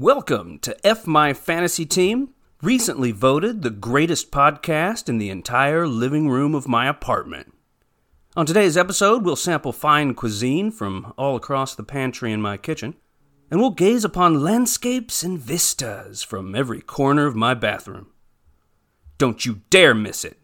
Welcome to F My Fantasy Team, recently voted the greatest podcast in the entire living room of my apartment. On today's episode, we'll sample fine cuisine from all across the pantry in my kitchen, and we'll gaze upon landscapes and vistas from every corner of my bathroom. Don't you dare miss it!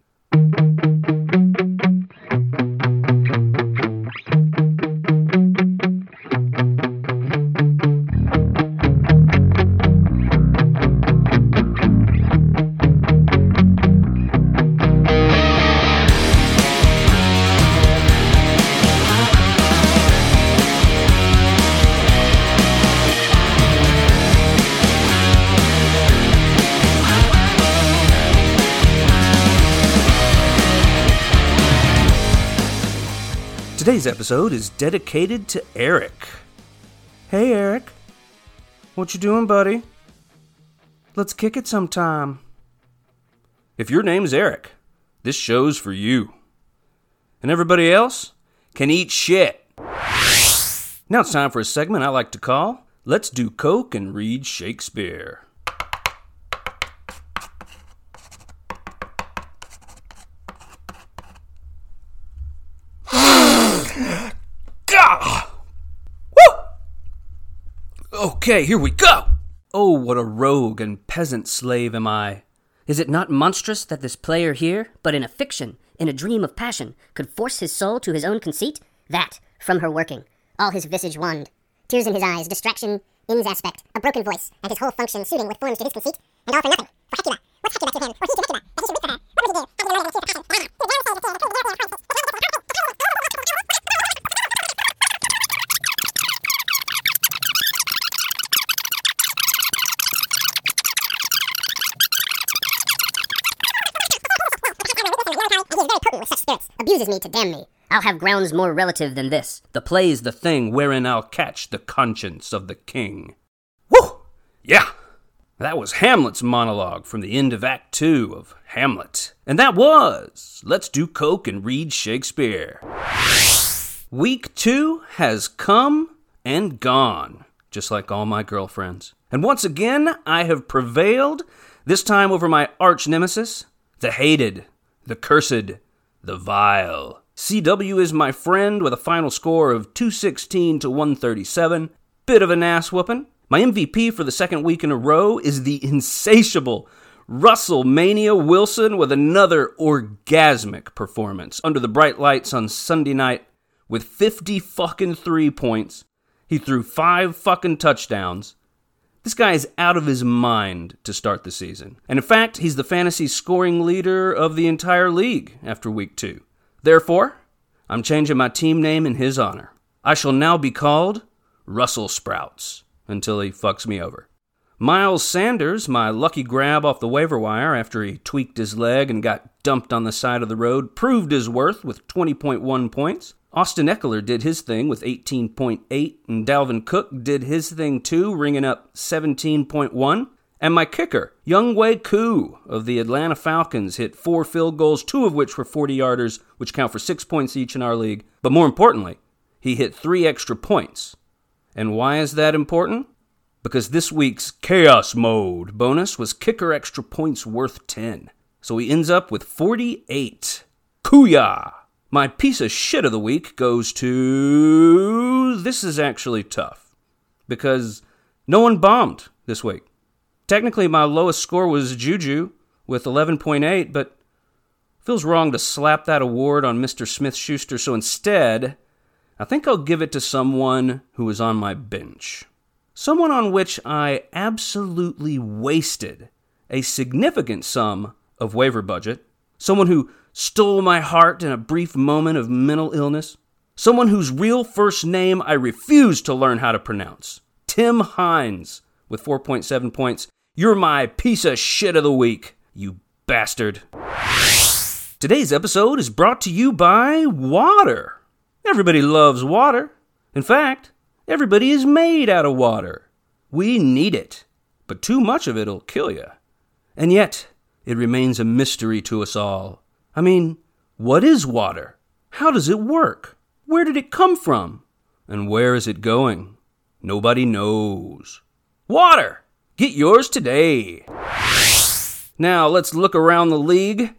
Today's episode is dedicated to Eric. Hey, Eric. What you doing, buddy? Let's kick it sometime. If your name's Eric, this show's for you. And everybody else can eat shit. Now it's time for a segment I like to call Let's Do Coke and Read Shakespeare. Okay, here we go! Oh, what a rogue and peasant slave am I. Is it not monstrous that this player here, but in a fiction, in a dream of passion, could force his soul to his own conceit? That, from her working, all his visage wand, tears in his eyes, distraction, in's aspect, a broken voice, and his whole function suiting with forms to his conceit, and all for nothing, for Hecuba. What's Hecuba to him, or he to Hecuba, that he should wait for her? What would he do? How would he learn to passion? Ah, to dare say the king, abuses me to damn me. I'll have grounds more relative than this. The play's the thing wherein I'll catch the conscience of the king. Woo! Yeah! That was Hamlet's monologue from the end of Act Two of Hamlet. And that was Let's Do Coke and Read Shakespeare. Week two has come and gone, just like all my girlfriends. And once again, I have prevailed, this time over my arch nemesis, the hated, the cursed, the vile. CW is my friend with a final score of 216 to 137. Bit of an ass whooping. My MVP for the second week in a row is the insatiable Russell Mania Wilson with another orgasmic performance under the bright lights on Sunday night with 50 fucking three points. He threw five fucking touchdowns. This guy is out of his mind to start the season. And in fact, he's the fantasy scoring leader of the entire league after week two. Therefore, I'm changing my team name in his honor. I shall now be called Russell Sprouts until he fucks me over. Miles Sanders, my lucky grab off the waiver wire after he tweaked his leg and got dumped on the side of the road, proved his worth with 20.1 points. Austin Ekeler did his thing with 18.8, and Dalvin Cook did his thing too, ringing up 17.1. And my kicker, Younghoe Koo of the Atlanta Falcons, hit four field goals, two of which were 40 yarders, which count for six points each in our league. But more importantly, he hit three extra points. And why is that important? Because this week's Chaos Mode bonus was kicker extra points worth 10. So he ends up with 48. Kuya! My piece of shit of the week goes to. This is actually tough. Because no one bombed this week. Technically, my lowest score was Juju with 11.8, but feels wrong to slap that award on Mr. Smith Schuster, so instead, I think I'll give it to someone who was on my bench. Someone on which I absolutely wasted a significant sum of waiver budget. Someone who stole my heart in a brief moment of mental illness. Someone whose real first name I refuse to learn how to pronounce. Tim Hines with 4.7 points. You're my piece of shit of the week, you bastard. Today's episode is brought to you by water. Everybody loves water. In fact, everybody is made out of water. We need it, but too much of it'll kill you. And yet, it remains a mystery to us all. I mean, what is water? How does it work? Where did it come from? And where is it going? Nobody knows. Water! Get yours today. Now let's look around the league.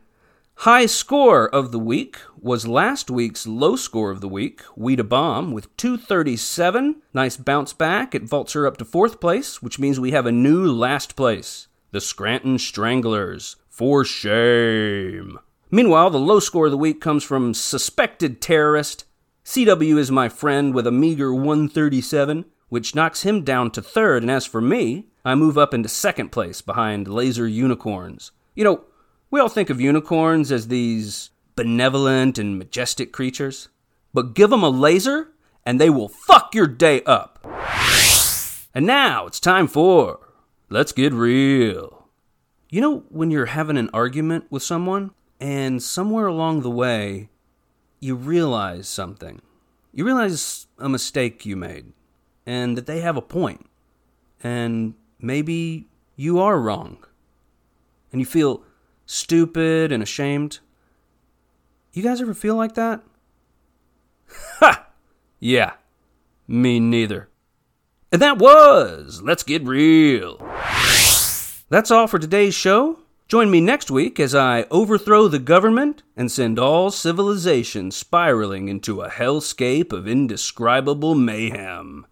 High score of the week was last week's low score of the week, Weed a Bomb, with 237. Nice bounce back. It vaults her up to fourth place, which means we have a new last place the Scranton Stranglers. For shame. Meanwhile, the low score of the week comes from Suspected Terrorist. CW is my friend with a meager 137, which knocks him down to third, and as for me, I move up into second place behind Laser Unicorns. You know, we all think of unicorns as these benevolent and majestic creatures, but give them a laser and they will fuck your day up. And now it's time for Let's Get Real. You know, when you're having an argument with someone, and somewhere along the way, you realize something. You realize a mistake you made, and that they have a point, and maybe you are wrong, and you feel stupid and ashamed. You guys ever feel like that? Ha! Yeah, me neither. And that was Let's Get Real. That's all for today's show. Join me next week as I overthrow the government and send all civilization spiraling into a hellscape of indescribable mayhem.